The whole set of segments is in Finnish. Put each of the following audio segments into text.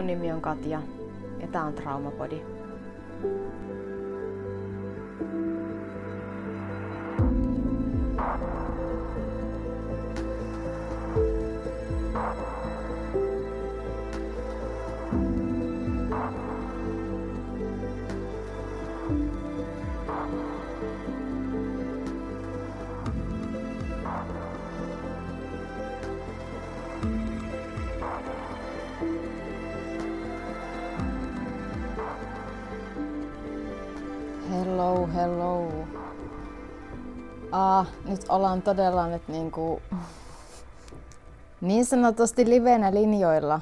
Mun nimi on Katja ja tää on Traumapodi. Hello, hello. Ah, nyt ollaan todella nyt niinku niin sanotusti livenä linjoilla.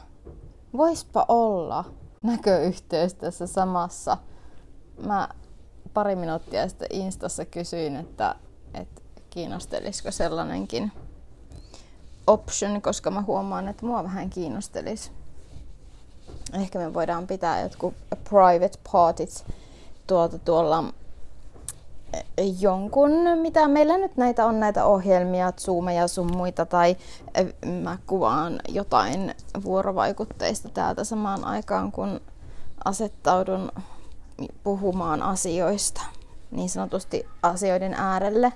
Voispa olla näköyhteys tässä samassa. Mä pari minuuttia sitten Instassa kysyin, että, että kiinnostelisiko sellainenkin option, koska mä huomaan, että mua vähän kiinnostelis. Ehkä me voidaan pitää jotkut private parties tuolta tuolla jonkun, mitä meillä nyt näitä on näitä ohjelmia, Zoomeja sun muita, tai eh, mä kuvaan jotain vuorovaikutteista täältä samaan aikaan, kun asettaudun puhumaan asioista, niin sanotusti asioiden äärelle.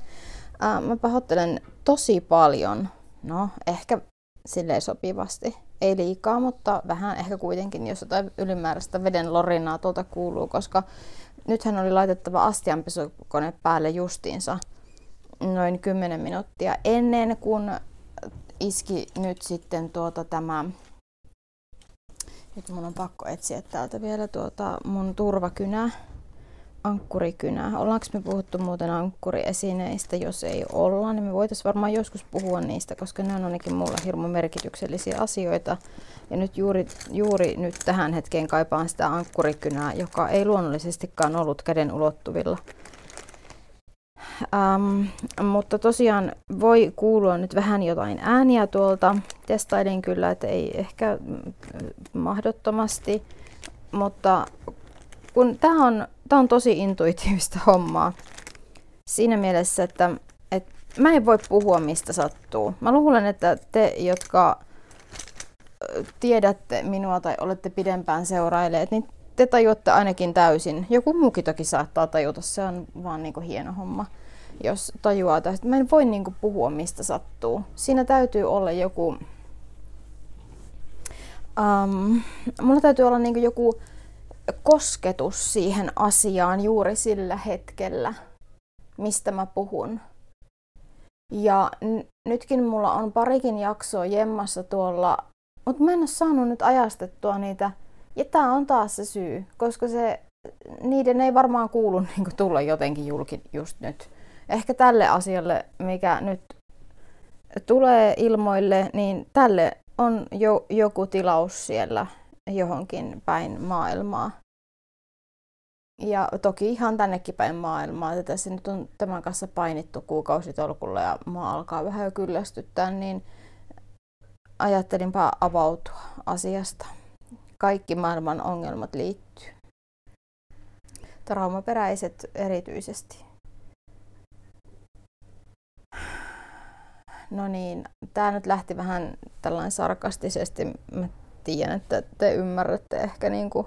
Mä pahoittelen tosi paljon, no ehkä silleen sopivasti, ei liikaa, mutta vähän. Ehkä kuitenkin, jos jotain ylimääräistä veden lorinaa tuolta kuuluu, koska nythän oli laitettava astianpesukone päälle justiinsa noin 10 minuuttia ennen kuin iski nyt sitten tuota tämä nyt mun on pakko etsiä täältä vielä tuota mun turvakynä, ankkurikynä. Ollaanko me puhuttu muuten ankkuriesineistä? Jos ei olla, niin me voitaisiin varmaan joskus puhua niistä, koska ne on ainakin mulla hirmu merkityksellisiä asioita. Ja nyt juuri, juuri nyt tähän hetkeen kaipaan sitä ankkurikynää, joka ei luonnollisestikaan ollut käden ulottuvilla. Ähm, mutta tosiaan voi kuulua nyt vähän jotain ääniä tuolta. Testailin kyllä, että ei ehkä mahdottomasti, mutta kun tämä on, tää on tosi intuitiivista hommaa siinä mielessä, että, että mä en voi puhua mistä sattuu. Mä luulen, että te, jotka tiedätte minua tai olette pidempään seurailleet, niin te tajuatte ainakin täysin. Joku muukin toki saattaa tajuta, se on vaan niin kuin hieno homma, jos tajuaa tästä. Mä en voi niin kuin puhua mistä sattuu. Siinä täytyy olla joku... Um, mulla täytyy olla niin kuin joku kosketus siihen asiaan juuri sillä hetkellä, mistä mä puhun. Ja n- nytkin mulla on parikin jaksoa jemmassa tuolla mutta mä en ole saanut nyt ajastettua niitä. Ja tää on taas se syy, koska se, niiden ei varmaan kuulu niin tulla jotenkin julki just nyt. Ehkä tälle asialle, mikä nyt tulee ilmoille, niin tälle on jo, joku tilaus siellä johonkin päin maailmaa. Ja toki ihan tännekin päin maailmaa, että tässä nyt on tämän kanssa painittu kuukausitolkulla ja maa alkaa vähän jo kyllästyttää, niin ajattelinpa avautua asiasta. Kaikki maailman ongelmat liittyy. Traumaperäiset erityisesti. No niin, tämä nyt lähti vähän tällainen sarkastisesti. Mä tiedän, että te ymmärrätte ehkä niin kuin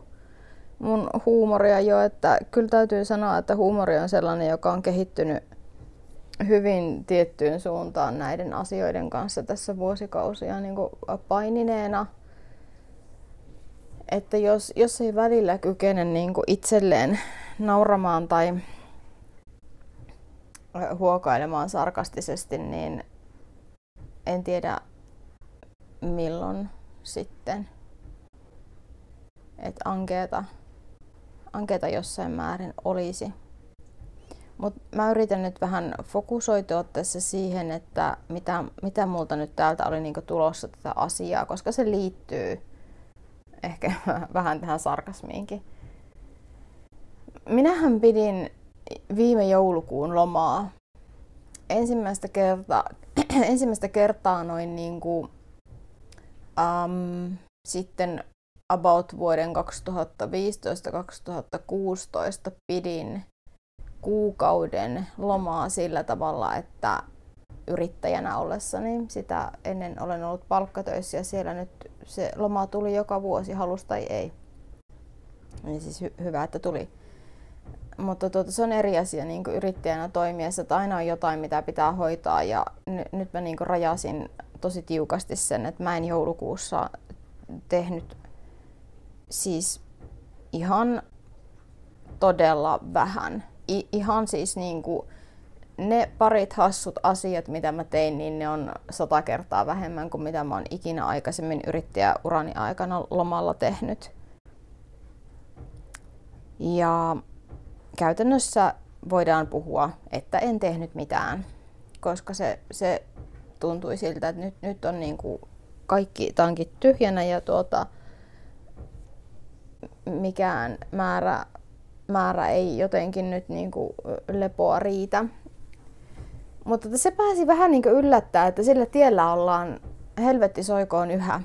mun huumoria jo, että kyllä täytyy sanoa, että huumori on sellainen, joka on kehittynyt hyvin tiettyyn suuntaan näiden asioiden kanssa tässä vuosikausia niin kuin painineena. Että jos, jos ei välillä kykene niin kuin itselleen nauramaan tai huokailemaan sarkastisesti, niin en tiedä milloin sitten. Että ankeeta, ankeeta jossain määrin olisi. Mutta mä yritän nyt vähän fokusoitua tässä siihen, että mitä, mitä multa nyt täältä oli niinku tulossa tätä asiaa, koska se liittyy ehkä vähän tähän sarkasmiinkin. Minähän pidin viime joulukuun lomaa ensimmäistä kertaa, ensimmäistä kertaa noin niin kuin, um, sitten about vuoden 2015-2016 pidin kuukauden lomaa sillä tavalla, että yrittäjänä ollessani sitä ennen olen ollut palkkatöissä ja siellä nyt se loma tuli joka vuosi, halus tai ei. Niin siis hy- hyvä, että tuli. Mutta tuota, se on eri asia niin yrittäjänä toimiessa, että aina on jotain, mitä pitää hoitaa. Ja n- nyt mä niin rajasin tosi tiukasti sen, että mä en joulukuussa tehnyt siis ihan todella vähän. I- ihan siis niin kuin ne parit hassut asiat, mitä mä tein, niin ne on sata kertaa vähemmän kuin mitä mä oon ikinä aikaisemmin yrittäjäurani aikana lomalla tehnyt. Ja käytännössä voidaan puhua, että en tehnyt mitään, koska se, se tuntui siltä, että nyt, nyt on niin kuin kaikki tankit tyhjänä ja tuota, mikään määrä, määrä ei jotenkin nyt niin kuin lepoa riitä. Mutta se pääsi vähän niin yllättää, että sillä tiellä ollaan helvetti soikoon yhä.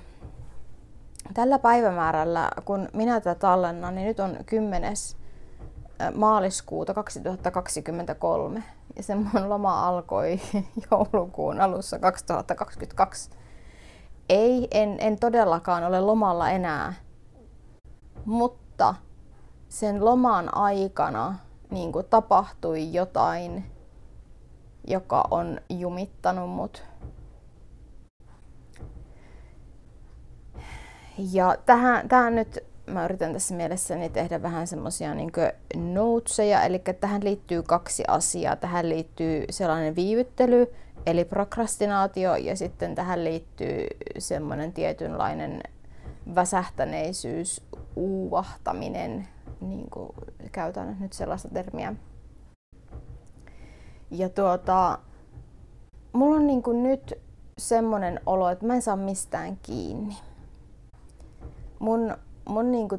Tällä päivämäärällä, kun minä tätä tallennan, niin nyt on 10. maaliskuuta 2023. Ja se mun loma alkoi joulukuun alussa 2022. Ei, en, en todellakaan ole lomalla enää. Mutta sen loman aikana niin tapahtui jotain joka on jumittanut mut. Ja tähän, tähän nyt mä yritän tässä mielessäni tehdä vähän semmosia niin noteseja, eli tähän liittyy kaksi asiaa. Tähän liittyy sellainen viivyttely, eli prokrastinaatio, ja sitten tähän liittyy semmoinen tietynlainen väsähtäneisyys, uuvahtaminen, niin kuin käytän nyt sellaista termiä. Ja tuota, mulla on niinku nyt semmonen olo, että mä en saa mistään kiinni. Mun, mun niinku,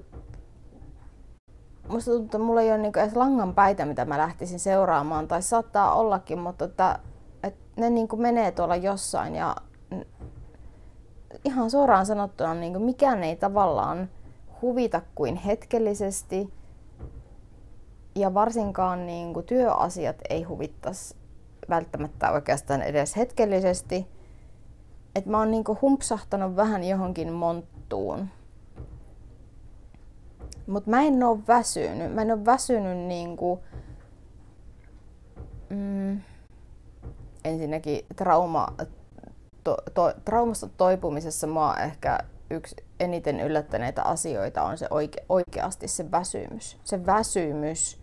musta tuntuu, että mulla ei ole niinku edes langan päitä, mitä mä lähtisin seuraamaan, tai saattaa ollakin, mutta että, että ne niinku menee tuolla jossain ja ihan suoraan sanottuna niinku mikään ei tavallaan huvita kuin hetkellisesti ja varsinkaan niin kuin työasiat ei huvittaisi välttämättä oikeastaan edes hetkellisesti. Et mä oon niin kuin humpsahtanut vähän johonkin monttuun. Mutta mä en oo väsynyt. Mä en oo väsynyt niin kuin, mm, ensinnäkin trauma, to, to, traumasta toipumisessa mua ehkä yksi eniten yllättäneitä asioita on se oike, oikeasti se väsymys. Se väsymys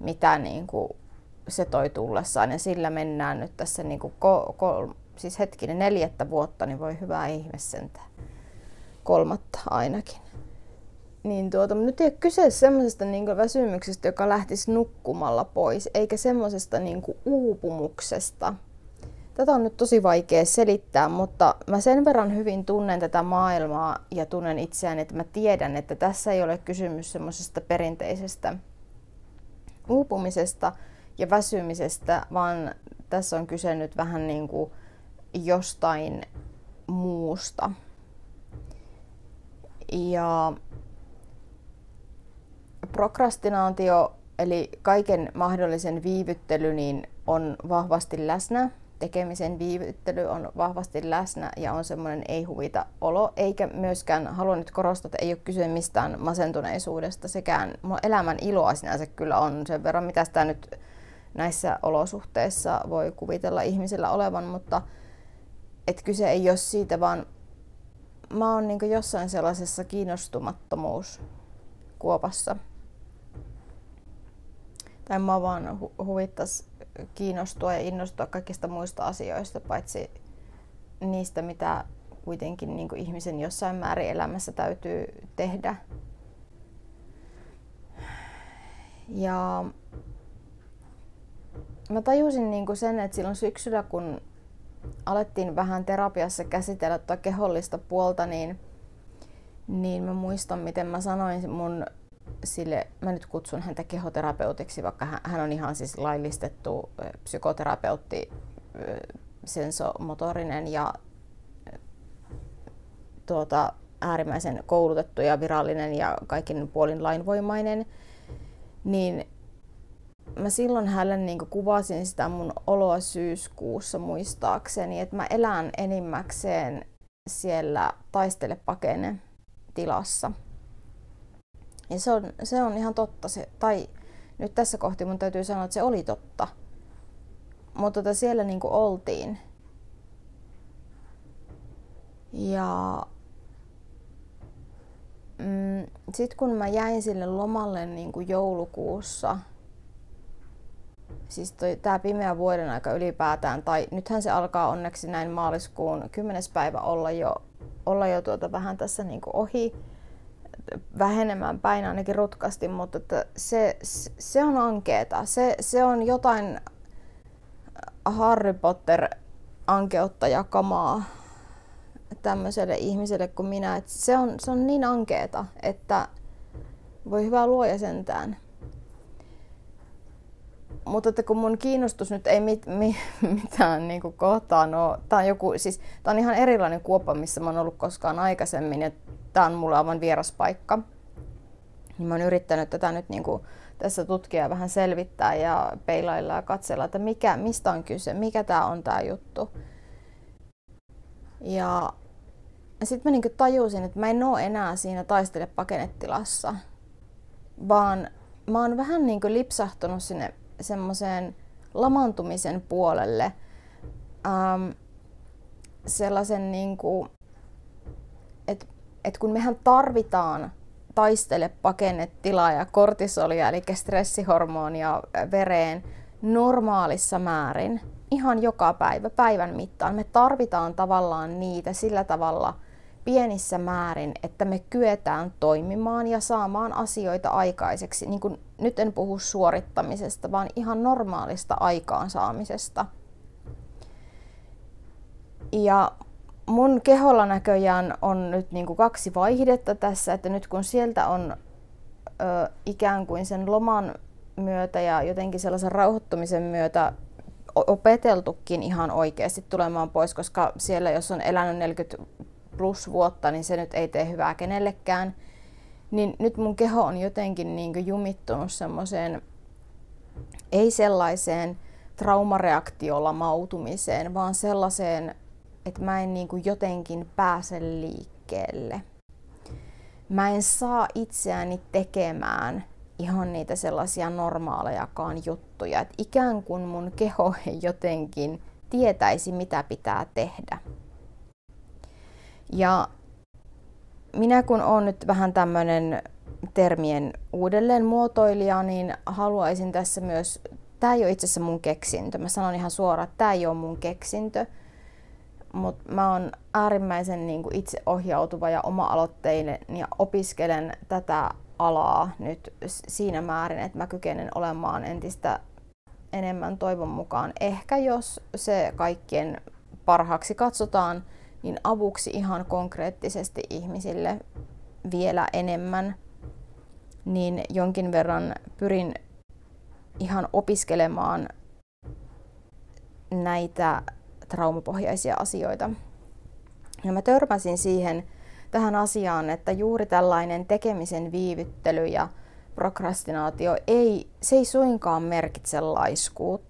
mitä niin kuin se toi tullessaan. Ja sillä mennään nyt tässä niin kuin ko, ko, siis hetkinen neljättä vuotta, niin voi hyvää ihme sentään. Kolmatta ainakin. Niin tuota, nyt ei ole kyse semmoisesta niin väsymyksestä, joka lähtisi nukkumalla pois, eikä semmoisesta niin uupumuksesta. Tätä on nyt tosi vaikea selittää, mutta mä sen verran hyvin tunnen tätä maailmaa ja tunnen itseäni, että mä tiedän, että tässä ei ole kysymys semmoisesta perinteisestä uupumisesta ja väsymisestä, vaan tässä on kyse nyt vähän niin kuin jostain muusta. Ja prokrastinaatio, eli kaiken mahdollisen viivyttely, niin on vahvasti läsnä tekemisen viivyttely on vahvasti läsnä ja on semmoinen ei huvita olo, eikä myöskään, haluan nyt korostaa, että ei ole kyse mistään masentuneisuudesta, sekään elämän iloa sinänsä kyllä on sen verran, mitä sitä nyt näissä olosuhteissa voi kuvitella ihmisillä olevan, mutta et kyse ei ole siitä, vaan mä oon niin jossain sellaisessa kiinnostumattomuuskuopassa. Tai mä vaan hu- huvittas kiinnostua ja innostua kaikista muista asioista, paitsi niistä, mitä kuitenkin niin kuin ihmisen jossain määrin elämässä täytyy tehdä. Ja mä tajusin niin kuin sen, että silloin syksyllä, kun alettiin vähän terapiassa käsitellä tuota kehollista puolta, niin, niin mä muistan, miten mä sanoin mun sille, mä nyt kutsun häntä kehoterapeutiksi, vaikka hän on ihan siis laillistettu psykoterapeutti, sensomotorinen ja tuota, äärimmäisen koulutettu ja virallinen ja kaikin puolin lainvoimainen, niin mä silloin hänelle niin kuvasin sitä mun oloa syyskuussa muistaakseni, että mä elän enimmäkseen siellä taistele pakene tilassa. Ja se on, se on ihan totta. Se, tai nyt tässä kohti mun täytyy sanoa, että se oli totta. Mutta tota siellä niin kuin oltiin. Ja mm, sitten kun mä jäin sille lomalle niin kuin joulukuussa, siis toi, tää pimeä vuoden aika ylipäätään, tai nythän se alkaa onneksi näin maaliskuun 10. päivä olla jo, olla jo tuota vähän tässä niin kuin ohi, vähenemään päin ainakin rutkasti, mutta että se, se on ankeeta. Se, se on jotain Harry Potter ankeutta jakamaa tämmöiselle ihmiselle kuin minä. Et se, on, se on niin ankeeta, että voi hyvää luoja sentään. Mutta että kun mun kiinnostus nyt ei mit, mi, mitään niin kuin kohtaan ole, tää on, joku, siis, tää on ihan erilainen kuoppa, missä mä oon ollut koskaan aikaisemmin. Ja tää on mulle aivan vieras paikka. Niin mä oon yrittänyt tätä nyt niin kuin tässä tutkia vähän selvittää ja peilailla ja katsella, että mikä, mistä on kyse, mikä tämä on tämä juttu. Ja sitten mä niinku tajusin, että mä en oo enää siinä taistele pakenettilassa, vaan mä oon vähän niinku lipsahtunut sinne semmoiseen lamantumisen puolelle. Ähm, sellaisen niinku, että et kun mehän tarvitaan taistele pakennetilaa ja kortisolia, eli stressihormonia vereen normaalissa määrin ihan joka päivä, päivän mittaan. Me tarvitaan tavallaan niitä sillä tavalla pienissä määrin, että me kyetään toimimaan ja saamaan asioita aikaiseksi. Niin kuin, nyt en puhu suorittamisesta, vaan ihan normaalista aikaansaamisesta. Ja mun keholla näköjään on nyt niin kuin kaksi vaihdetta tässä, että nyt kun sieltä on ö, ikään kuin sen loman myötä ja jotenkin sellaisen rauhoittumisen myötä opeteltukin ihan oikeasti tulemaan pois, koska siellä jos on elänyt 40 plus vuotta, niin se nyt ei tee hyvää kenellekään. Niin nyt mun keho on jotenkin niin kuin jumittunut semmoiseen, ei sellaiseen traumareaktiolamautumiseen, vaan sellaiseen että mä en niin kuin jotenkin pääse liikkeelle. Mä en saa itseäni tekemään ihan niitä sellaisia normaalejakaan juttuja. Että ikään kuin mun keho ei jotenkin tietäisi, mitä pitää tehdä. Ja minä kun olen nyt vähän tämmöinen termien uudelleen muotoilija, niin haluaisin tässä myös, tämä ei ole itse asiassa mun keksintö, mä sanon ihan suoraan, että tämä ei ole mun keksintö, mutta mä oon äärimmäisen niin kuin itseohjautuva ja oma-aloitteinen ja opiskelen tätä alaa nyt siinä määrin, että mä kykenen olemaan entistä enemmän toivon mukaan. Ehkä jos se kaikkien parhaaksi katsotaan, niin avuksi ihan konkreettisesti ihmisille vielä enemmän, niin jonkin verran pyrin ihan opiskelemaan näitä traumapohjaisia asioita. Ja mä törmäsin siihen tähän asiaan, että juuri tällainen tekemisen viivyttely ja prokrastinaatio ei, se ei suinkaan merkitse laiskuutta,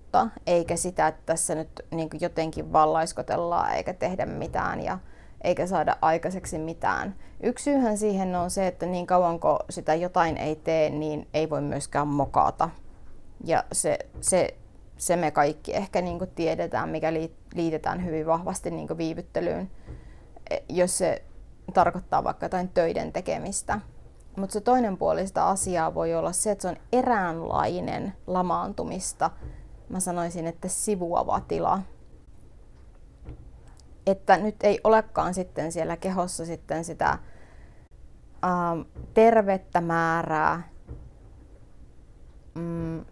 eikä sitä, että tässä nyt niin jotenkin vallaiskotellaan eikä tehdä mitään ja eikä saada aikaiseksi mitään. Yksi syyhän siihen on se, että niin kauan kun sitä jotain ei tee, niin ei voi myöskään mokata. Ja se, se se me kaikki ehkä niin tiedetään, mikä liitetään hyvin vahvasti niin viivyttelyyn, e, jos se tarkoittaa vaikka jotain töiden tekemistä. Mutta se toinen puoli sitä asiaa voi olla se, että se on eräänlainen lamaantumista. Mä sanoisin, että sivuava tila. Että nyt ei olekaan sitten siellä kehossa sitten sitä ähm, tervettä määrää mm,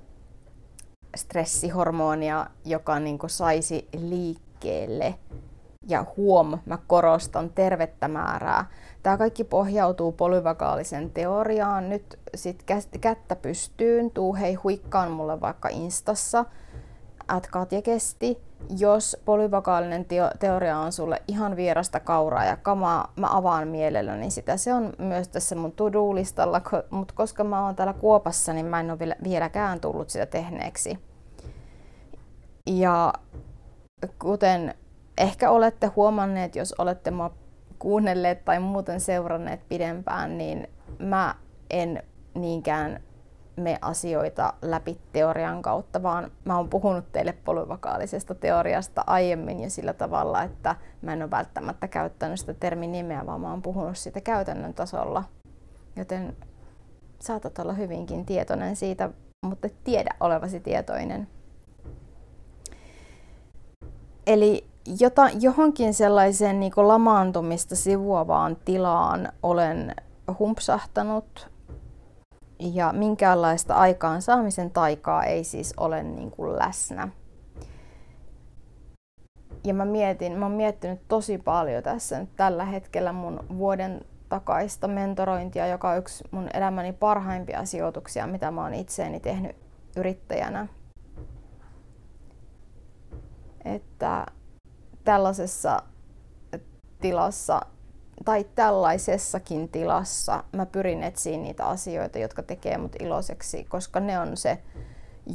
stressihormonia, joka niin saisi liikkeelle. Ja huom, mä korostan tervettä määrää. Tämä kaikki pohjautuu polyvagaalisen teoriaan. Nyt sit kättä pystyyn, tuu hei huikkaan mulle vaikka Instassa, at Katja Kesti. Jos polyvagaalinen teoria on sulle ihan vierasta kauraa ja kamaa, mä avaan mielelläni sitä. Se on myös tässä mun to-do-listalla, mutta koska mä oon täällä Kuopassa, niin mä en ole vieläkään tullut sitä tehneeksi. Ja kuten ehkä olette huomanneet, jos olette mua kuunnelleet tai muuten seuranneet pidempään, niin mä en niinkään me asioita läpi teorian kautta, vaan mä oon puhunut teille polyvakaalisesta teoriasta aiemmin ja sillä tavalla, että mä en ole välttämättä käyttänyt sitä termin nimeä, vaan mä oon puhunut siitä käytännön tasolla. Joten saatat olla hyvinkin tietoinen siitä, mutta tiedä olevasi tietoinen. Eli jota, johonkin sellaiseen niin lamaantumista sivuavaan tilaan olen humpsahtanut ja minkäänlaista aikaan saamisen taikaa ei siis ole niin kuin läsnä. Ja mä mietin, mä oon miettinyt tosi paljon tässä nyt tällä hetkellä mun vuoden takaista mentorointia, joka on yksi mun elämäni parhaimpia sijoituksia, mitä mä oon itseeni tehnyt yrittäjänä. Että tällaisessa tilassa tai tällaisessakin tilassa mä pyrin etsiä niitä asioita, jotka tekee mut iloiseksi, koska ne on se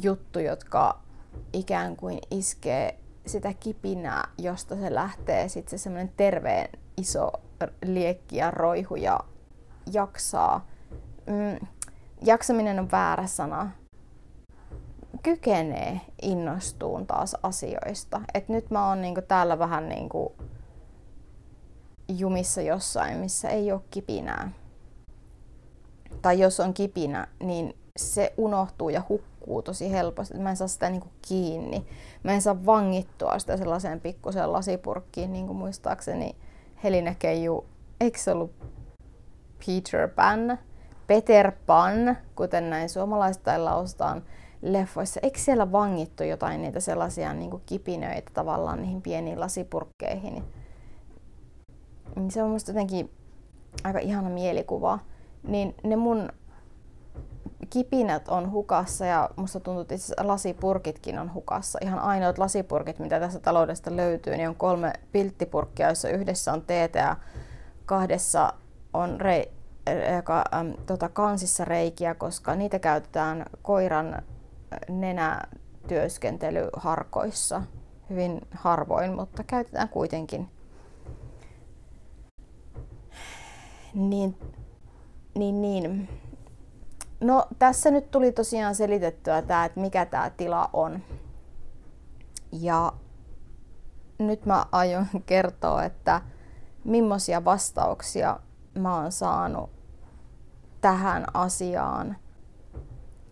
juttu, jotka ikään kuin iskee sitä kipinää, josta se lähtee sitten se semmoinen terveen iso liekki ja roihu ja jaksaa. Mm, jaksaminen on väärä sana. Kykenee innostuun taas asioista. Et nyt mä oon niinku täällä vähän niinku jumissa jossain, missä ei ole kipinää. Tai jos on kipinä, niin se unohtuu ja hukkuu tosi helposti. Mä en saa sitä niinku kiinni. Mä en saa vangittua sitä sellaiseen pikkuseen lasipurkkiin, niin kuin muistaakseni Helina Keiju, eikö se ollut Peter Pan? Peter Pan, kuten näin suomalaistain lausutaan leffoissa. Eikö siellä vangittu jotain niitä sellaisia niin kuin kipinöitä tavallaan niihin pieniin lasipurkkeihin? Niin se on musta jotenkin aika ihana mielikuva. Niin ne mun kipinät on hukassa ja musta tuntuu, että itse lasipurkitkin on hukassa. Ihan ainoat lasipurkit, mitä tässä taloudesta löytyy, niin on kolme pilttipurkkia, joissa yhdessä on teetä ja kahdessa on rei, ka, äm, tota, kansissa reikiä, koska niitä käytetään koiran nenätyöskentelyharkoissa hyvin harvoin, mutta käytetään kuitenkin. Niin, niin, niin No tässä nyt tuli tosiaan selitettyä tämä, että mikä tämä tila on. Ja nyt mä aion kertoa, että millaisia vastauksia mä oon saanut tähän asiaan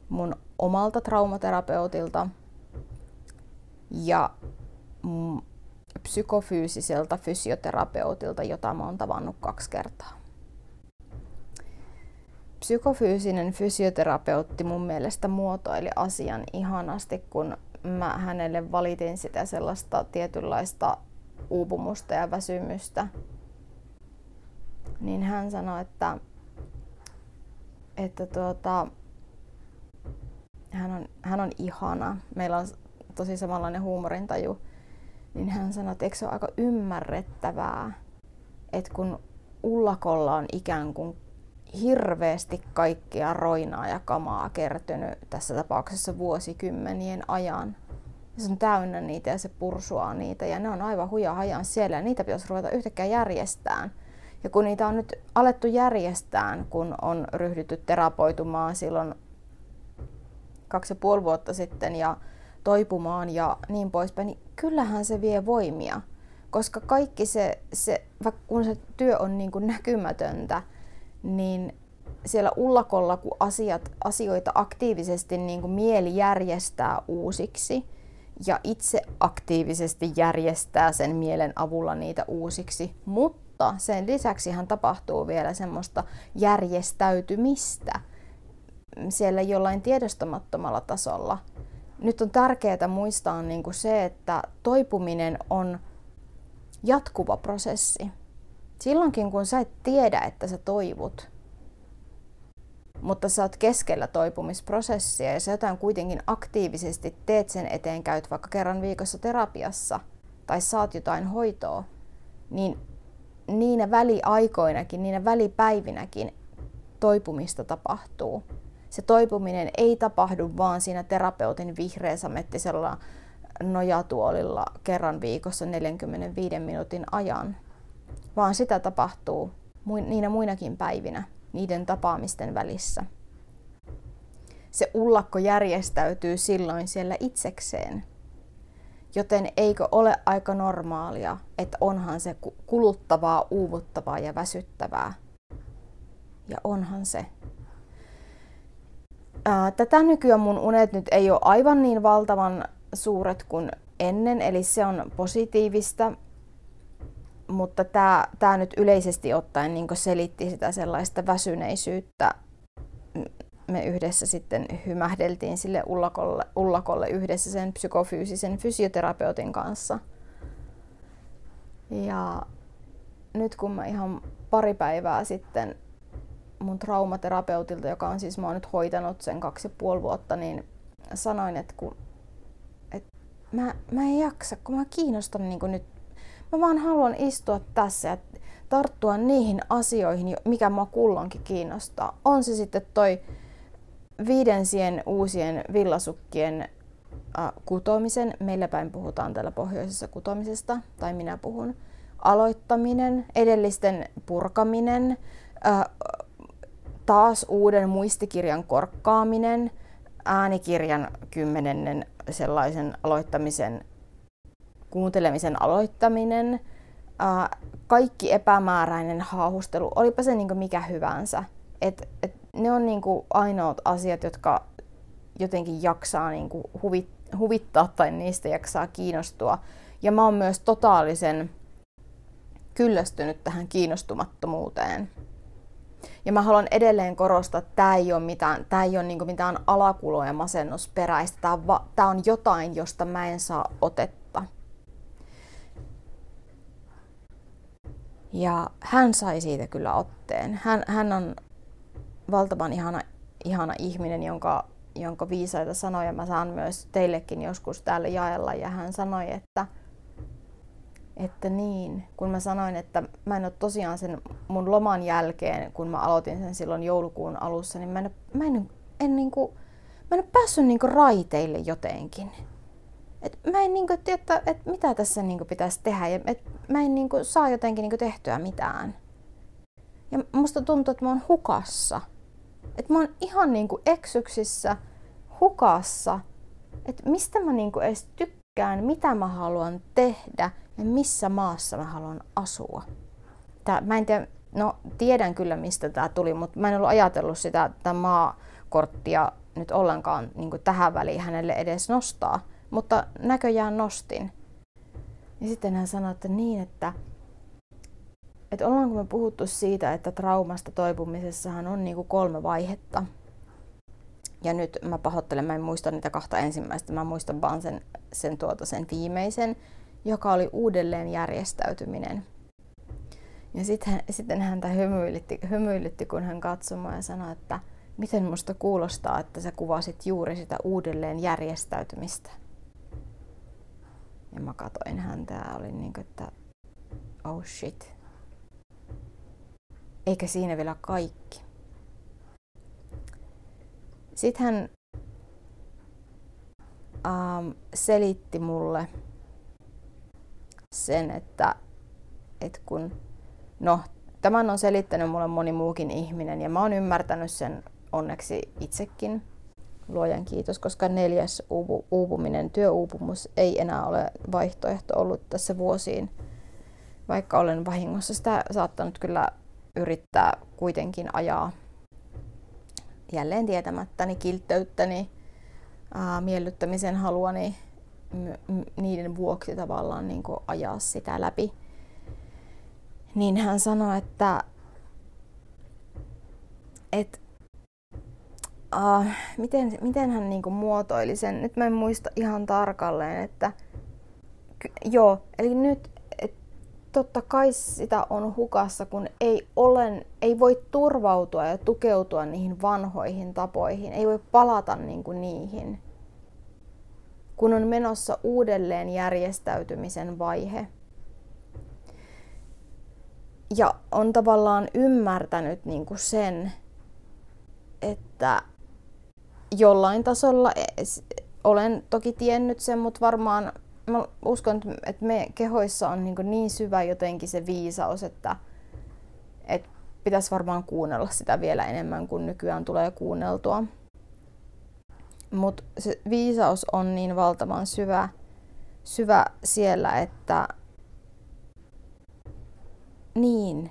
mun omalta traumaterapeutilta ja psykofyysiseltä fysioterapeutilta, jota mä oon tavannut kaksi kertaa psykofyysinen fysioterapeutti mun mielestä muotoili asian ihanasti, kun mä hänelle valitin sitä sellaista tietynlaista uupumusta ja väsymystä. Niin hän sanoi, että, että tuota, hän, on, hän on ihana. Meillä on tosi samanlainen huumorintaju. Niin hän sanoi, että eikö se ole aika ymmärrettävää, että kun ullakolla on ikään kuin hirveästi kaikkea roinaa ja kamaa kertynyt tässä tapauksessa vuosikymmenien ajan. Ja se on täynnä niitä ja se pursuaa niitä ja ne on aivan huja hajan siellä ja niitä pitäisi ruveta yhtäkkiä järjestään. Ja kun niitä on nyt alettu järjestään, kun on ryhdytty terapoitumaan silloin kaksi ja puoli vuotta sitten ja toipumaan ja niin poispäin, niin kyllähän se vie voimia. Koska kaikki se, se kun se työ on niin kuin näkymätöntä, niin siellä ullakolla, kun asiat, asioita aktiivisesti niin kuin mieli järjestää uusiksi ja itse aktiivisesti järjestää sen mielen avulla niitä uusiksi, mutta sen lisäksi hän tapahtuu vielä semmoista järjestäytymistä siellä jollain tiedostamattomalla tasolla. Nyt on tärkeää muistaa niin kuin se, että toipuminen on jatkuva prosessi silloinkin kun sä et tiedä, että sä toivut, mutta sä oot keskellä toipumisprosessia ja sä jotain kuitenkin aktiivisesti teet sen eteen, käyt vaikka kerran viikossa terapiassa tai saat jotain hoitoa, niin niinä väliaikoinakin, niinä välipäivinäkin toipumista tapahtuu. Se toipuminen ei tapahdu vaan siinä terapeutin vihreäsamettisella nojatuolilla kerran viikossa 45 minuutin ajan, vaan sitä tapahtuu niinä muinakin päivinä niiden tapaamisten välissä. Se ullakko järjestäytyy silloin siellä itsekseen. Joten eikö ole aika normaalia, että onhan se kuluttavaa, uuvuttavaa ja väsyttävää? Ja onhan se. Tätä nykyään mun unet nyt ei ole aivan niin valtavan suuret kuin ennen, eli se on positiivista, mutta tämä, tämä nyt yleisesti ottaen niin selitti sitä sellaista väsyneisyyttä. Me yhdessä sitten hymähdeltiin sille ullakolle, ullakolle yhdessä sen psykofyysisen fysioterapeutin kanssa. Ja nyt kun mä ihan pari päivää sitten mun traumaterapeutilta, joka on siis mä oon nyt hoitanut sen kaksi ja puoli vuotta, niin sanoin, että kun, että mä, mä en jaksa, kun mä kiinnostan niin nyt Mä vaan haluan istua tässä ja tarttua niihin asioihin, mikä mua kulloinkin kiinnostaa. On se sitten toi viidensien uusien villasukkien äh, kutomisen, meillä päin puhutaan täällä pohjoisessa kutomisesta, tai minä puhun, aloittaminen, edellisten purkaminen, äh, taas uuden muistikirjan korkkaaminen, äänikirjan kymmenennen sellaisen aloittamisen kuuntelemisen aloittaminen, kaikki epämääräinen haahustelu, olipa se niin mikä hyvänsä. Et, et ne on niin ainoat asiat, jotka jotenkin jaksaa niin huvit, huvittaa tai niistä jaksaa kiinnostua. Ja mä oon myös totaalisen kyllästynyt tähän kiinnostumattomuuteen. Ja mä haluan edelleen korostaa, että tämä ei ole mitään, tää ei ole niinku mitään alakulo- ja masennusperäistä. Tämä on jotain, josta mä en saa otetta. Ja hän sai siitä kyllä otteen. Hän, hän on valtavan ihana, ihana ihminen, jonka, jonka viisaita sanoja mä saan myös teillekin joskus täällä jaella. Ja hän sanoi, että, että niin, kun mä sanoin, että mä en ole tosiaan sen mun loman jälkeen, kun mä aloitin sen silloin joulukuun alussa, niin mä en, mä en, en, niin kuin, mä en ole päässyt niin kuin raiteille jotenkin. Et mä en niinku tiedä, että mitä tässä niinku pitäisi tehdä ja et mä en niinku saa jotenkin niinku tehtyä mitään. Ja musta tuntuu, että mä oon hukassa. Että mä oon ihan niinku eksyksissä, hukassa. Että mistä mä niinku edes tykkään, mitä mä haluan tehdä ja missä maassa mä haluan asua. Tää, mä en tiedä, no tiedän kyllä mistä tämä tuli, mutta mä en ollut ajatellut sitä tätä maakorttia nyt ollenkaan niin tähän väliin hänelle edes nostaa mutta näköjään nostin. Ja sitten hän sanoi, että niin, että, että ollaanko me puhuttu siitä, että traumasta toipumisessahan on niin kuin kolme vaihetta. Ja nyt mä pahoittelen, mä en muista niitä kahta ensimmäistä, mä muistan vaan sen, sen, tuota, sen viimeisen, joka oli uudelleen järjestäytyminen. Ja sitten, sitten häntä hymyilytti, hymyilytti, kun hän katsoi ja sanoi, että miten musta kuulostaa, että sä kuvasit juuri sitä uudelleen järjestäytymistä. Ja mä katoin häntä ja olin niin kuin, että oh shit. Eikä siinä vielä kaikki. Sitten hän ähm, selitti mulle sen, että, että kun, no tämän on selittänyt mulle moni muukin ihminen ja mä oon ymmärtänyt sen onneksi itsekin luojan kiitos, koska neljäs uupu, uupuminen, työuupumus ei enää ole vaihtoehto ollut tässä vuosiin, vaikka olen vahingossa sitä saattanut kyllä yrittää kuitenkin ajaa jälleen tietämättäni kiltteyttäni, ää, miellyttämisen haluani niiden vuoksi tavallaan niin ajaa sitä läpi. Niin hän sanoi, että, että uh, miten, miten hän niinku muotoili sen, nyt mä en muista ihan tarkalleen, että joo, eli nyt et, totta kai sitä on hukassa, kun ei, ole, ei voi turvautua ja tukeutua niihin vanhoihin tapoihin, ei voi palata niinku niihin, kun on menossa uudelleen järjestäytymisen vaihe. Ja on tavallaan ymmärtänyt niinku sen, että jollain tasolla e, olen toki tiennyt sen, mutta varmaan mä uskon, että me kehoissa on niin, niin syvä jotenkin se viisaus, että, että pitäisi varmaan kuunnella sitä vielä enemmän kuin nykyään tulee kuunneltua. Mutta se viisaus on niin valtavan syvä, syvä siellä, että niin,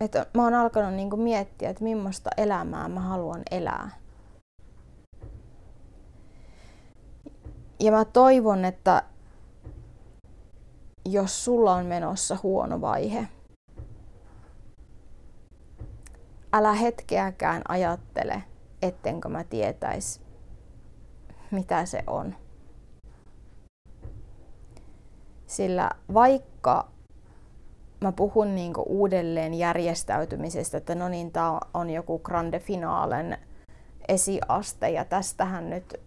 et mä oon alkanut niinku miettiä, että millaista elämää mä haluan elää. Ja mä toivon, että jos sulla on menossa huono vaihe, älä hetkeäkään ajattele, ettenkö mä tietäis, mitä se on. Sillä vaikka mä puhun niinku uudelleen järjestäytymisestä, että no niin, tää on joku grande finaalen esiaste ja tästähän nyt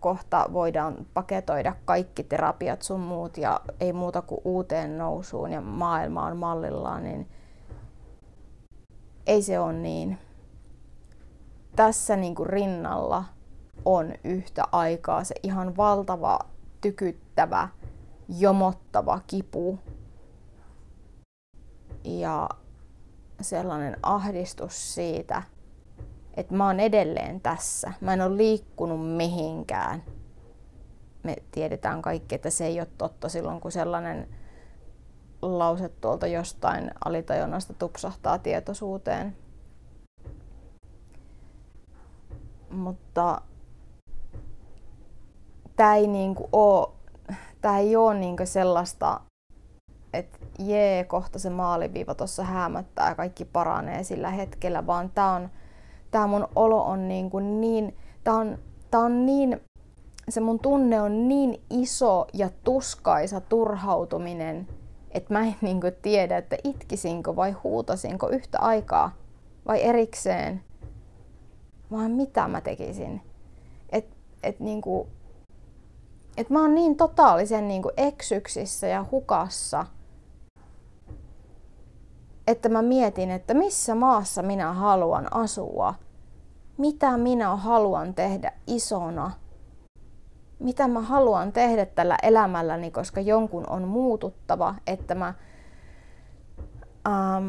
kohta voidaan paketoida kaikki terapiat sun muut ja ei muuta kuin uuteen nousuun ja maailmaan mallillaan, niin ei se ole niin. Tässä niin rinnalla on yhtä aikaa se ihan valtava, tykyttävä, jomottava kipu ja sellainen ahdistus siitä, että mä oon edelleen tässä. Mä en ole liikkunut mihinkään. Me tiedetään kaikki, että se ei ole totta silloin, kun sellainen lause tuolta jostain alitajunnasta tupsahtaa tietoisuuteen. Mutta tämä ei niinku ei oo niinku sellaista, että jee, kohta se maaliviiva tuossa häämöttää ja kaikki paranee sillä hetkellä, vaan tämä on tämä mun olo on niin, kuin niin tämä on, tää on niin, se mun tunne on niin iso ja tuskaisa turhautuminen, että mä en niin kuin tiedä, että itkisinkö vai huutasinko yhtä aikaa vai erikseen, vaan mitä mä tekisin. Et, et niin kuin, et mä oon niin totaalisen niin kuin eksyksissä ja hukassa, että mä mietin, että missä maassa minä haluan asua, mitä minä haluan tehdä isona, mitä mä haluan tehdä tällä elämälläni, koska jonkun on muututtava, että mä ähm,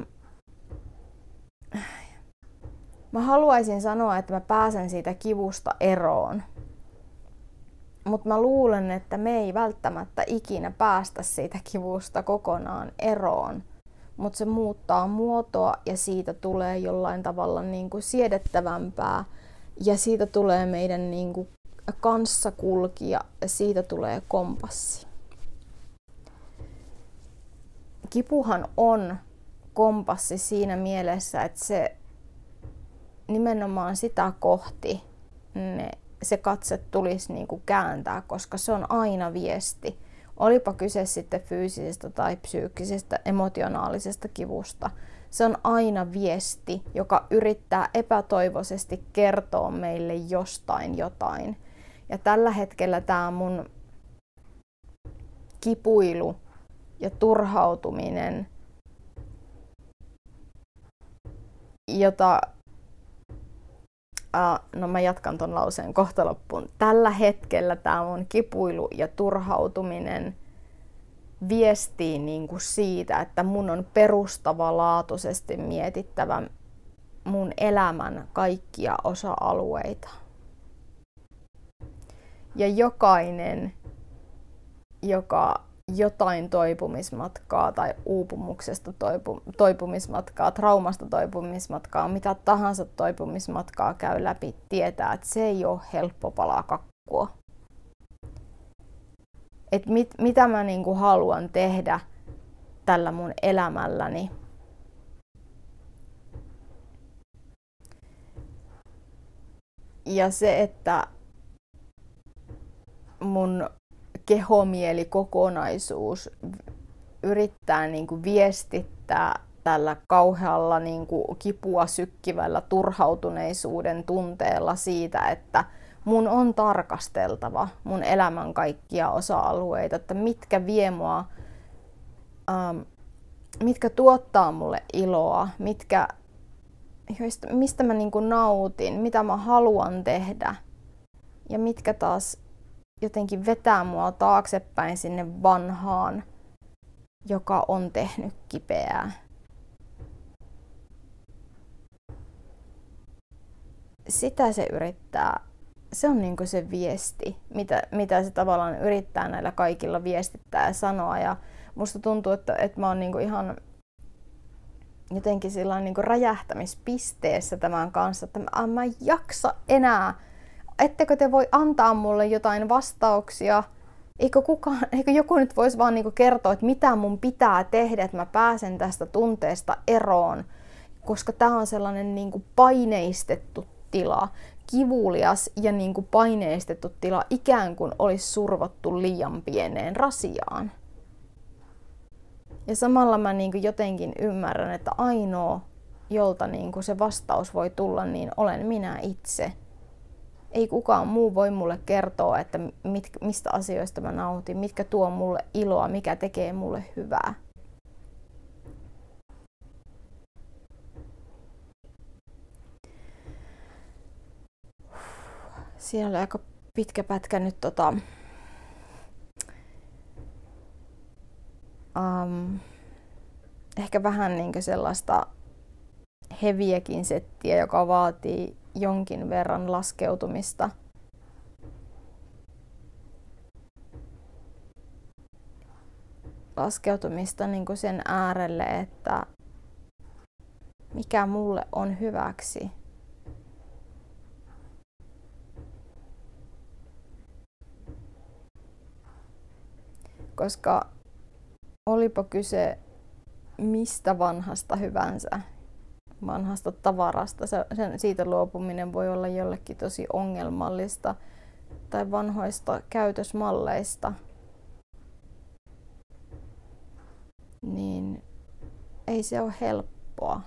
mä haluaisin sanoa, että mä pääsen siitä kivusta eroon. Mutta mä luulen, että me ei välttämättä ikinä päästä siitä kivusta kokonaan eroon mutta se muuttaa muotoa ja siitä tulee jollain tavalla niin kuin siedettävämpää ja siitä tulee meidän niin kuin kanssakulkija ja siitä tulee kompassi. Kipuhan on kompassi siinä mielessä, että se nimenomaan sitä kohti ne, se katse tulisi niin kuin kääntää, koska se on aina viesti Olipa kyse sitten fyysisestä tai psyykkisestä, emotionaalisesta kivusta. Se on aina viesti, joka yrittää epätoivoisesti kertoa meille jostain jotain. Ja tällä hetkellä tämä mun kipuilu ja turhautuminen, jota Uh, no mä jatkan ton lauseen kohta loppuun. Tällä hetkellä tämä mun kipuilu ja turhautuminen viestii niin kuin siitä, että mun on perustavanlaatuisesti mietittävä mun elämän kaikkia osa-alueita. Ja jokainen, joka jotain toipumismatkaa tai uupumuksesta toipu, toipumismatkaa, traumasta toipumismatkaa, mitä tahansa toipumismatkaa käy läpi, tietää, että se ei ole helppo palaa kakkua. Et mit, mitä mä niinku haluan tehdä tällä mun elämälläni. Ja se, että mun kehomieli kokonaisuus yrittää niin kuin viestittää tällä kauhealla niin kuin kipua sykkivällä turhautuneisuuden tunteella siitä, että mun on tarkasteltava mun elämän kaikkia osa-alueita, että mitkä vie mua, ähm, mitkä tuottaa mulle iloa, mitkä, mistä mä niin kuin nautin, mitä mä haluan tehdä ja mitkä taas jotenkin vetää mua taaksepäin sinne vanhaan, joka on tehnyt kipeää. Sitä se yrittää. Se on niin se viesti, mitä, mitä se tavallaan yrittää näillä kaikilla viestittää ja sanoa. Ja musta tuntuu, että, että mä oon niin ihan jotenkin sillä niin räjähtämispisteessä tämän kanssa, että mä en jaksa enää. Ettekö te voi antaa mulle jotain vastauksia? Eikö, kukaan, eikö joku nyt voisi vaan niin kertoa, että mitä mun pitää tehdä, että mä pääsen tästä tunteesta eroon? Koska tämä on sellainen niin paineistettu tila, kivulias ja niin paineistettu tila, ikään kuin olisi survottu liian pieneen rasiaan. Ja samalla mä niin jotenkin ymmärrän, että ainoa, jolta niin se vastaus voi tulla, niin olen minä itse. Ei kukaan muu voi mulle kertoa, että mit, mistä asioista mä nautin, mitkä tuo mulle iloa, mikä tekee mulle hyvää. Siellä oli aika pitkä pätkä nyt tota, um, ehkä vähän niin sellaista heviäkin settiä, joka vaatii jonkin verran laskeutumista. Laskeutumista niin kuin sen äärelle, että mikä mulle on hyväksi. Koska olipa kyse mistä vanhasta hyvänsä, vanhasta tavarasta, se, sen, siitä luopuminen voi olla jollekin tosi ongelmallista, tai vanhoista käytösmalleista, niin ei se ole helppoa.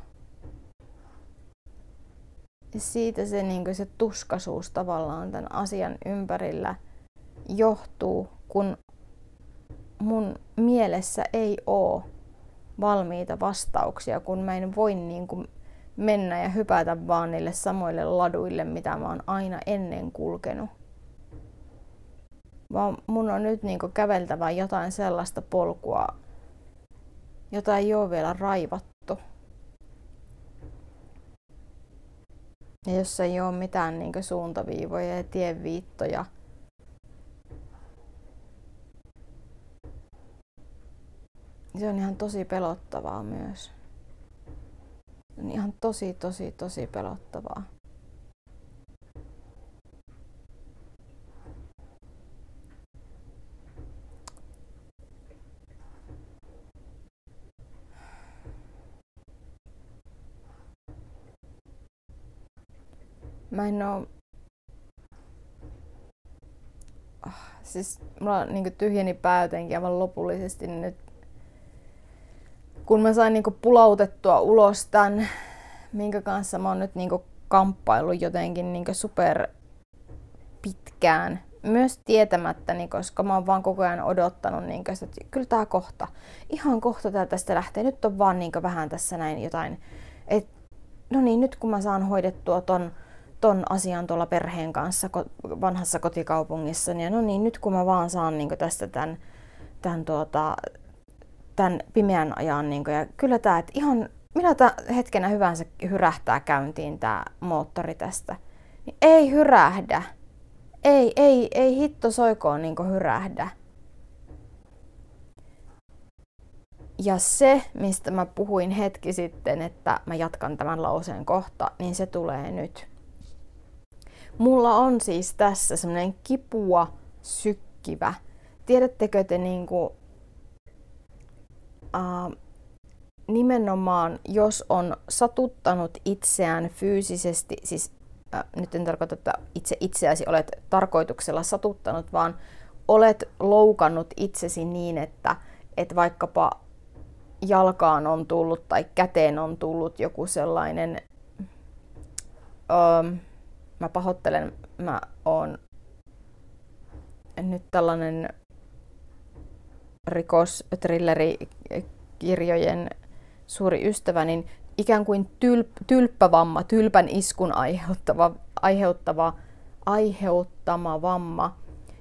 Ja siitä se, niin se tuskasuus tavallaan tämän asian ympärillä johtuu, kun mun mielessä ei oo valmiita vastauksia, kun mä en voi niin kuin mennä ja hypätä vaan niille samoille laduille, mitä mä oon aina ennen kulkenut. Vaan mun on nyt niin käveltävä jotain sellaista polkua, jota ei ole vielä raivattu. Ja jossa ei ole mitään niin suuntaviivoja ja tienviittoja – se on ihan tosi pelottavaa myös. On ihan tosi, tosi, tosi pelottavaa. Mä en oo... Ah, siis mulla niin tyhjeni pää jotenkin aivan lopullisesti nyt kun mä sain niinku pulautettua ulos tämän, minkä kanssa mä oon nyt niinku kamppaillut jotenkin niinku super pitkään, myös tietämättäni, koska mä oon vaan koko ajan odottanut, niin että kyllä tää kohta, ihan kohta tää tästä lähtee. Nyt on vaan niin vähän tässä näin jotain, että no niin, nyt kun mä saan hoidettua ton, ton asian tuolla perheen kanssa vanhassa kotikaupungissa, niin no niin, nyt kun mä vaan saan niin tästä tämän, tämän tuota, tämän pimeän ajan. Niin kuin, ja kyllä tämä, että ihan minä hetkenä hyvänsä hyrähtää käyntiin tämä moottori tästä. Niin ei hyrähdä. Ei, ei, ei hitto soikoon niin hyrähdä. Ja se, mistä mä puhuin hetki sitten, että mä jatkan tämän lauseen kohta, niin se tulee nyt. Mulla on siis tässä semmoinen kipua sykkivä. Tiedättekö te niin kuin äh, nimenomaan, jos on satuttanut itseään fyysisesti, siis äh, nyt en tarkoita, että itse itseäsi olet tarkoituksella satuttanut, vaan olet loukannut itsesi niin, että, että vaikkapa jalkaan on tullut tai käteen on tullut joku sellainen, öö, mä pahoittelen, mä oon nyt tällainen rikostrillerikirjojen suuri ystävä, niin ikään kuin tylp, tylppävamma, tylpän iskun aiheuttava, aiheuttava, aiheuttama vamma,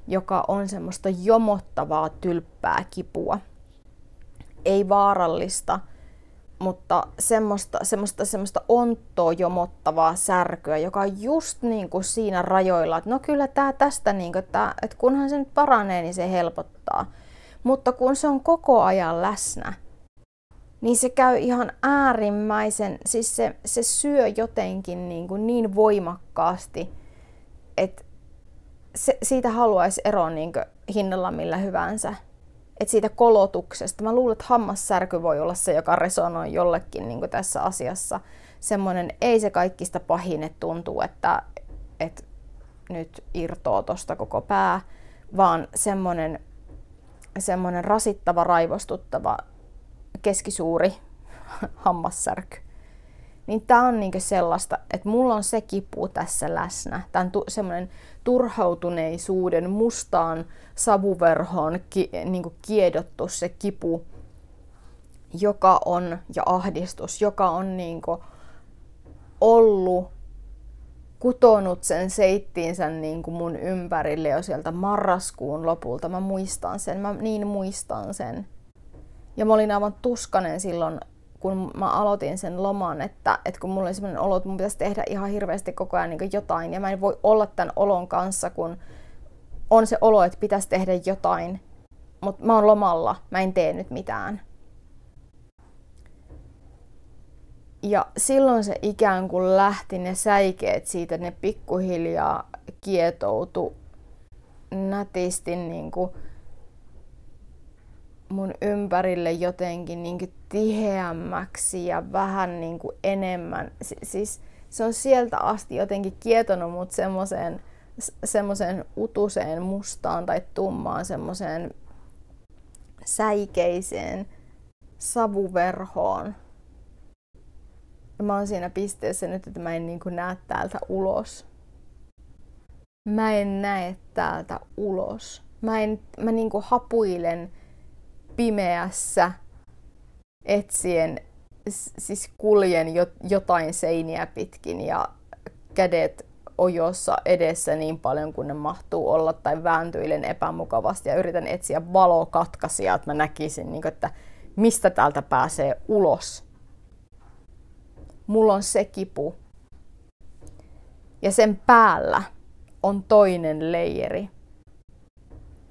joka on semmoista jomottavaa, tylppää kipua. Ei vaarallista, mutta semmoista, semmoista, semmoista onttoa jomottavaa särkyä, joka on just niin kuin siinä rajoilla, että no kyllä tämä tästä, niin kuin, että, että kunhan se nyt paranee, niin se helpottaa. Mutta kun se on koko ajan läsnä, niin se käy ihan äärimmäisen, siis se, se syö jotenkin niin, kuin niin voimakkaasti, että se, siitä haluaisi eroa niin hinnalla millä hyvänsä. Et siitä kolotuksesta. Mä luulen, että hammassärky voi olla se, joka resonoi jollekin niin tässä asiassa. Semmoinen, ei se kaikista pahin, että tuntuu, että, että nyt irtoo tosta koko pää, vaan semmoinen, semmoinen rasittava, raivostuttava, keskisuuri hammassärky niin tämä on niinku sellaista, että mulla on se kipu tässä läsnä. Tämä on tu- semmoinen turhautuneisuuden mustaan savuverhoon ki- niinku kiedottu se kipu, joka on, ja ahdistus, joka on niinku ollut kutonut sen seittiinsä niin kuin mun ympärille jo sieltä marraskuun lopulta. Mä muistan sen, mä niin muistan sen. Ja mä olin aivan tuskanen silloin kun mä aloitin sen loman, että, että kun mulla oli sellainen olo, että mun pitäisi tehdä ihan hirveästi koko ajan niin jotain, ja mä en voi olla tämän olon kanssa, kun on se olo, että pitäisi tehdä jotain, mutta mä oon lomalla, mä en tee nyt mitään. Ja silloin se ikään kuin lähti ne säikeet siitä, ne pikkuhiljaa kietoutu nätisti niin kuin mun ympärille jotenkin niin kuin tiheämmäksi ja vähän niin kuin enemmän. Si- siis se on sieltä asti jotenkin kietonut mut semmoiseen semmoiseen utuseen mustaan tai tummaan semmoiseen säikeiseen savuverhoon. Mä oon siinä pisteessä nyt, että mä en niin näe täältä ulos. Mä en näe täältä ulos. Mä, en, mä niin kuin hapuilen pimeässä etsien, siis kuljen jotain seiniä pitkin ja kädet ojossa edessä niin paljon kuin ne mahtuu olla tai vääntyilen epämukavasti ja yritän etsiä valokatkaisia, että mä näkisin, niin kuin, että mistä täältä pääsee ulos. Mulla on se kipu. Ja sen päällä on toinen leijeri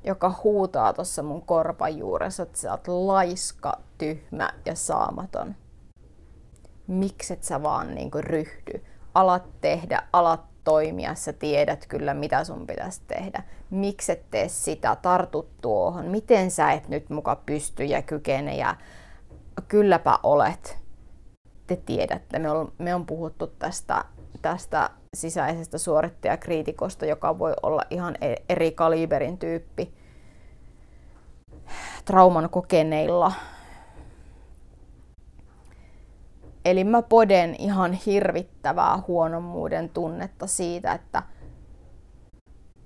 joka huutaa tuossa mun korpan juuressa, että sä oot laiska, tyhmä ja saamaton. Mikset sä vaan niin ryhdy? Alat tehdä, alat toimia, sä tiedät kyllä mitä sun pitäisi tehdä. Mikset tee sitä, tartu tuohon, miten sä et nyt muka pysty ja kykene ja kylläpä olet. Te tiedätte, me on, me on puhuttu tästä, tästä sisäisestä suorittajakriitikosta, joka voi olla ihan e- eri kaliberin tyyppi trauman kokeneilla. Eli mä poden ihan hirvittävää huonommuuden tunnetta siitä, että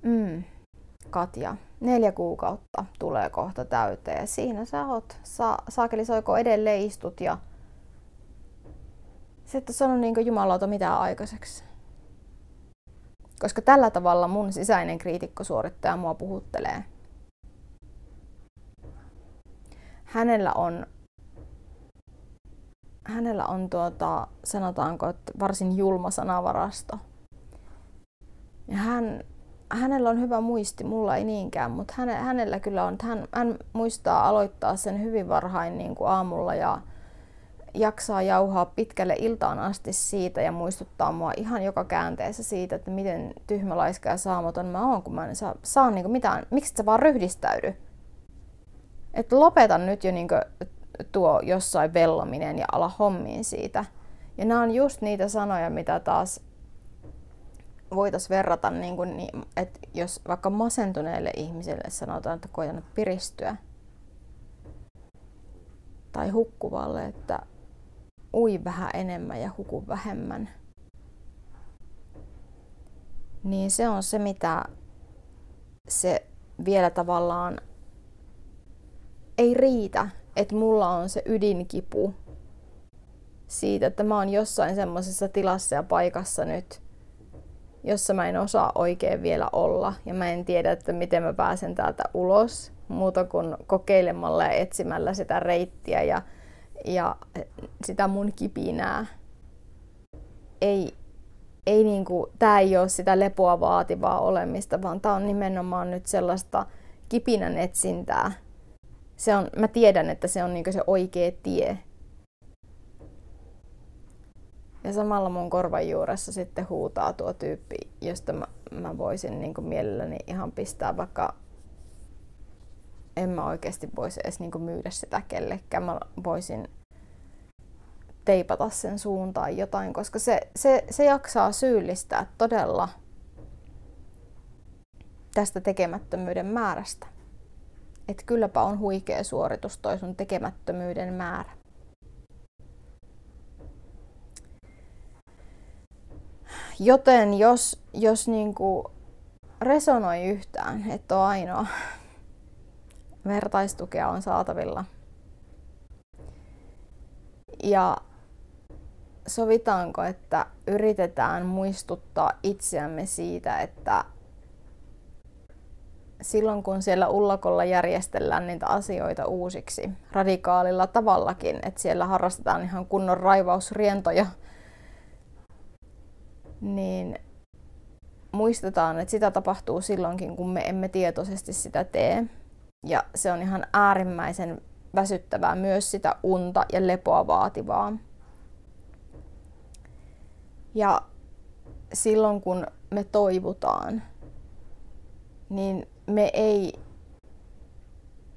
mm, Katja, neljä kuukautta tulee kohta täyteen siinä sä oot, sa, saakeli soiko edelleen istut ja et sano niin jumalauta mitään aikaiseksi. Koska tällä tavalla mun sisäinen kriitikkosuorittaja mua puhuttelee. Hänellä on, hänellä on tuota, sanotaanko, että varsin julma sanavarasto. Ja hän, hänellä on hyvä muisti, mulla ei niinkään, mutta häne, hänellä kyllä on, hän, hän muistaa aloittaa sen hyvin varhain niin kuin aamulla ja jaksaa jauhaa pitkälle iltaan asti siitä ja muistuttaa mua ihan joka käänteessä siitä, että miten tyhmä, laiska ja saamaton mä oon, kun mä en saa, saa niin mitään. Miksi sä vaan ryhdistäydy? Että lopeta nyt jo niin tuo jossain vellominen ja ala hommiin siitä. Ja nämä on just niitä sanoja, mitä taas voitaisiin verrata, niin kuin, että jos vaikka masentuneelle ihmiselle sanotaan, että koitan piristyä, tai hukkuvalle, että ui vähän enemmän ja huku vähemmän. Niin se on se, mitä se vielä tavallaan ei riitä, että mulla on se ydinkipu siitä, että mä oon jossain semmoisessa tilassa ja paikassa nyt, jossa mä en osaa oikein vielä olla ja mä en tiedä, että miten mä pääsen täältä ulos muuta kuin kokeilemalla ja etsimällä sitä reittiä ja, ja sitä mun kipinää. Ei, ei niinku, tää ei ole sitä lepoa vaativaa olemista, vaan tää on nimenomaan nyt sellaista kipinän etsintää. Se on, mä tiedän, että se on niinku se oikea tie. Ja samalla mun korvan juuressa sitten huutaa tuo tyyppi, josta mä, mä voisin niin mielelläni ihan pistää vaikka en mä oikeasti voisi edes niin myydä sitä kellekään. Mä voisin teipata sen suuntaan jotain, koska se, se, se jaksaa syyllistää todella tästä tekemättömyyden määrästä. Että kylläpä on huikea suoritus toi sun tekemättömyyden määrä. Joten jos, jos niinku resonoi yhtään, että on ainoa, vertaistukea on saatavilla. Ja sovitaanko, että yritetään muistuttaa itseämme siitä, että silloin kun siellä ullakolla järjestellään niitä asioita uusiksi radikaalilla tavallakin, että siellä harrastetaan ihan kunnon raivausrientoja, niin muistetaan, että sitä tapahtuu silloinkin, kun me emme tietoisesti sitä tee. Ja se on ihan äärimmäisen väsyttävää myös sitä unta ja lepoa vaativaa. Ja silloin kun me toivutaan, niin me ei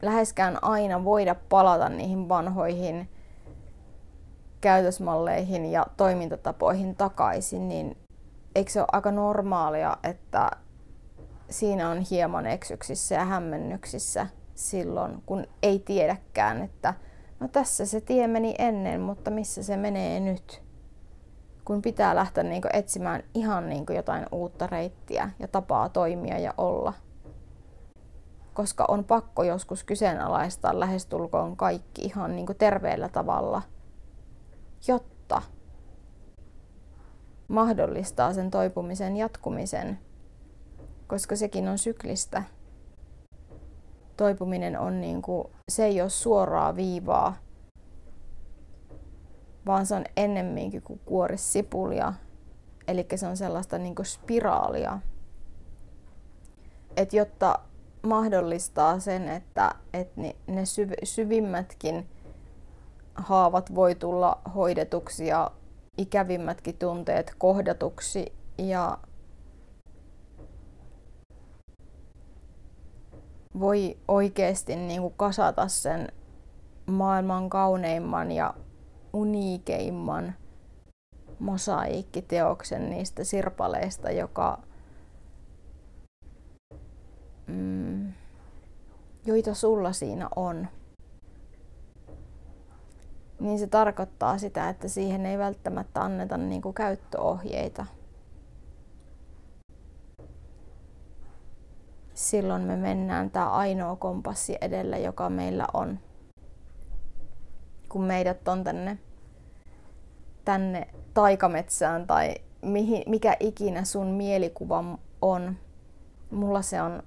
läheskään aina voida palata niihin vanhoihin käytösmalleihin ja toimintatapoihin takaisin, niin eikö se ole aika normaalia, että siinä on hieman eksyksissä ja hämmennyksissä silloin, kun ei tiedäkään, että no tässä se tie meni ennen, mutta missä se menee nyt. Kun pitää lähteä niin etsimään ihan niin jotain uutta reittiä ja tapaa toimia ja olla. Koska on pakko joskus kyseenalaistaa lähestulkoon kaikki ihan niin terveellä tavalla, jotta mahdollistaa sen toipumisen jatkumisen koska sekin on syklistä. Toipuminen on niin kuin, se ei ole suoraa viivaa, vaan se on ennemminkin kuin kuorisipulia. Eli se on sellaista niin kuin spiraalia. Et jotta mahdollistaa sen, että, että ne syv- syvimmätkin haavat voi tulla hoidetuksi ja ikävimmätkin tunteet kohdatuksi ja voi oikeasti niin kuin kasata sen maailman kauneimman ja uniikeimman mosaiikkiteoksen niistä sirpaleista, joka, mm, joita sulla siinä on. Niin se tarkoittaa sitä, että siihen ei välttämättä anneta niin kuin käyttöohjeita. Silloin me mennään tämä ainoa kompassi edellä, joka meillä on. Kun meidät on tänne, tänne taikametsään tai mihin, mikä ikinä sun mielikuva on. Mulla se on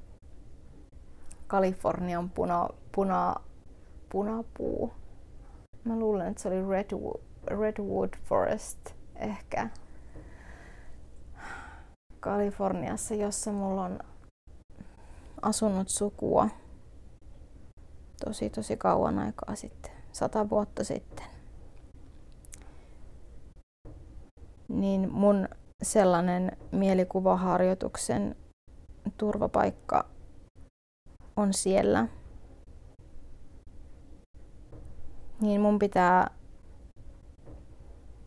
Kalifornian puna, puna, punapuu. Mä luulen, että se oli Redwood, Redwood Forest ehkä. Kaliforniassa, jossa mulla on asunut sukua tosi tosi kauan aikaa sitten, sata vuotta sitten. Niin mun sellainen mielikuvaharjoituksen turvapaikka on siellä. Niin mun pitää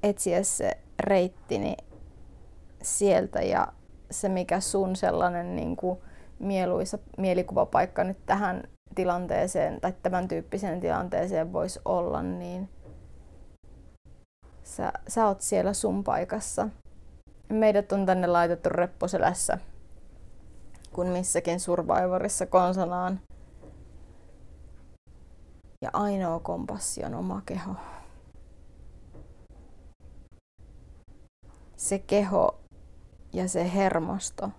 etsiä se reittini sieltä ja se mikä sun sellainen niin kuin mieluisa mielikuvapaikka nyt tähän tilanteeseen tai tämän tyyppiseen tilanteeseen voisi olla, niin sä, sä oot siellä sun paikassa. Meidät on tänne laitettu repposelässä, kun missäkin Survivorissa konsanaan. Ja ainoa kompassi on oma keho. Se keho, ja se hermosto,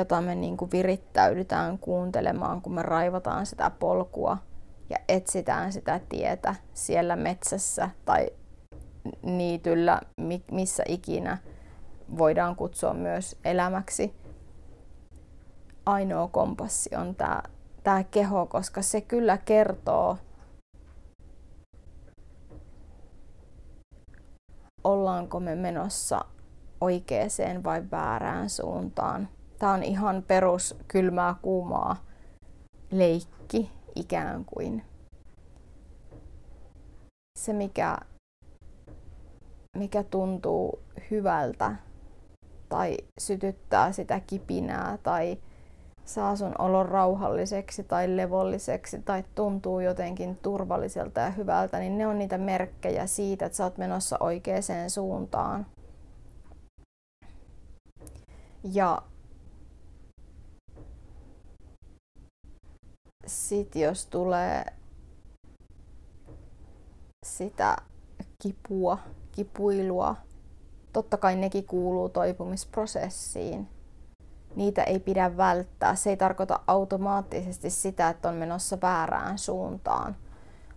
jota me niin kuin virittäydytään kuuntelemaan, kun me raivataan sitä polkua ja etsitään sitä tietä siellä metsässä tai niityllä, missä ikinä voidaan kutsua myös elämäksi. Ainoa kompassi on tämä, tämä keho, koska se kyllä kertoo, ollaanko me menossa oikeaan vai väärään suuntaan. Tämä on ihan perus kylmää kuumaa leikki ikään kuin. Se mikä, mikä tuntuu hyvältä tai sytyttää sitä kipinää tai saa sun olon rauhalliseksi tai levolliseksi tai tuntuu jotenkin turvalliselta ja hyvältä, niin ne on niitä merkkejä siitä, että sä oot menossa oikeaan suuntaan. Ja sit jos tulee sitä kipua, kipuilua, totta kai nekin kuuluu toipumisprosessiin. Niitä ei pidä välttää. Se ei tarkoita automaattisesti sitä, että on menossa väärään suuntaan,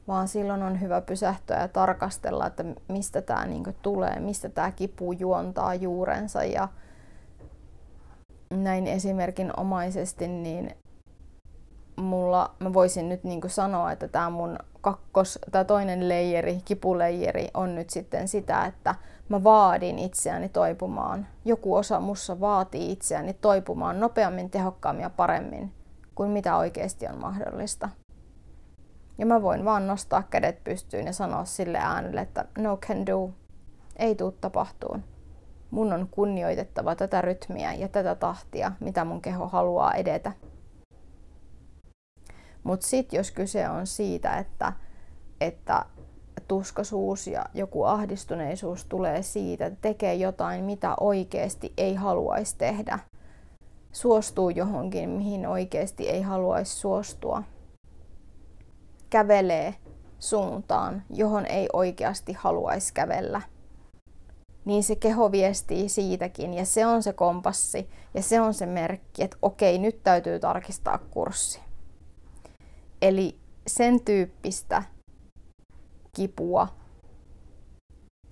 vaan silloin on hyvä pysähtyä ja tarkastella, että mistä tämä niinku tulee, mistä tämä kipu juontaa juurensa. Ja näin esimerkinomaisesti, niin mulla, mä voisin nyt niin sanoa, että tämä mun kakkos, tämä toinen leijeri, kipuleijeri on nyt sitten sitä, että mä vaadin itseäni toipumaan. Joku osa mussa vaatii itseäni toipumaan nopeammin, tehokkaammin ja paremmin kuin mitä oikeasti on mahdollista. Ja mä voin vaan nostaa kädet pystyyn ja sanoa sille äänelle, että no can do, ei tuu tapahtuun. Mun on kunnioitettava tätä rytmiä ja tätä tahtia, mitä mun keho haluaa edetä. Mutta sitten jos kyse on siitä, että, että tuskasuus ja joku ahdistuneisuus tulee siitä, että tekee jotain, mitä oikeasti ei haluaisi tehdä, suostuu johonkin, mihin oikeasti ei haluaisi suostua, kävelee suuntaan, johon ei oikeasti haluaisi kävellä, niin se keho viestii siitäkin ja se on se kompassi ja se on se merkki, että okei, nyt täytyy tarkistaa kurssi. Eli sen tyyppistä kipua,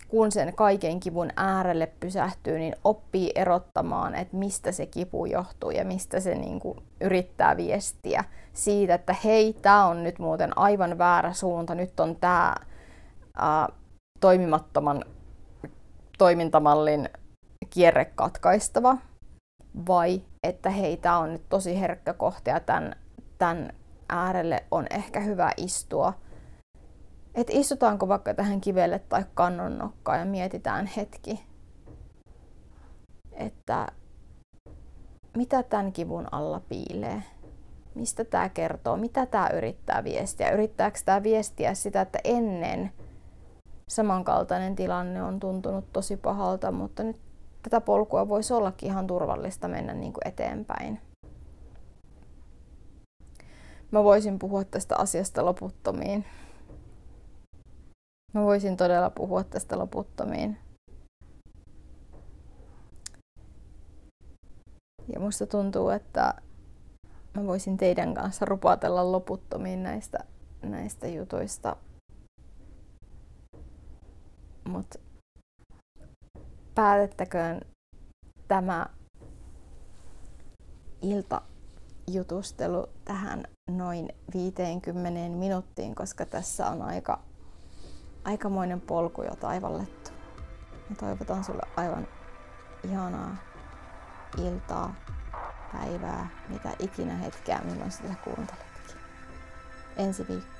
kun sen kaiken kivun äärelle pysähtyy, niin oppii erottamaan, että mistä se kipu johtuu ja mistä se niin kuin yrittää viestiä siitä, että hei, tämä on nyt muuten aivan väärä suunta, nyt on tämä toimimattoman toimintamallin kierre katkaistava, vai että hei, tämä on nyt tosi herkkä kohta ja tämän, tämän äärelle on ehkä hyvä istua. Että istutaanko vaikka tähän kivelle tai kannonnokkaan ja mietitään hetki, että mitä tämän kivun alla piilee. Mistä tämä kertoo? Mitä tämä yrittää viestiä? Yrittääkö tämä viestiä sitä, että ennen samankaltainen tilanne on tuntunut tosi pahalta, mutta nyt tätä polkua voisi ollakin ihan turvallista mennä niin kuin eteenpäin. Mä voisin puhua tästä asiasta loputtomiin. Mä voisin todella puhua tästä loputtomiin. Ja musta tuntuu, että mä voisin teidän kanssa rupatella loputtomiin näistä, näistä jutuista. Mutta päätettäköön tämä ilta jutustelu tähän noin 50 minuuttiin, koska tässä on aika, aikamoinen polku jo taivallettu. Ja toivotan sulle aivan ihanaa iltaa, päivää, mitä ikinä hetkeä, milloin sitä kuunteletkin. Ensi viikko.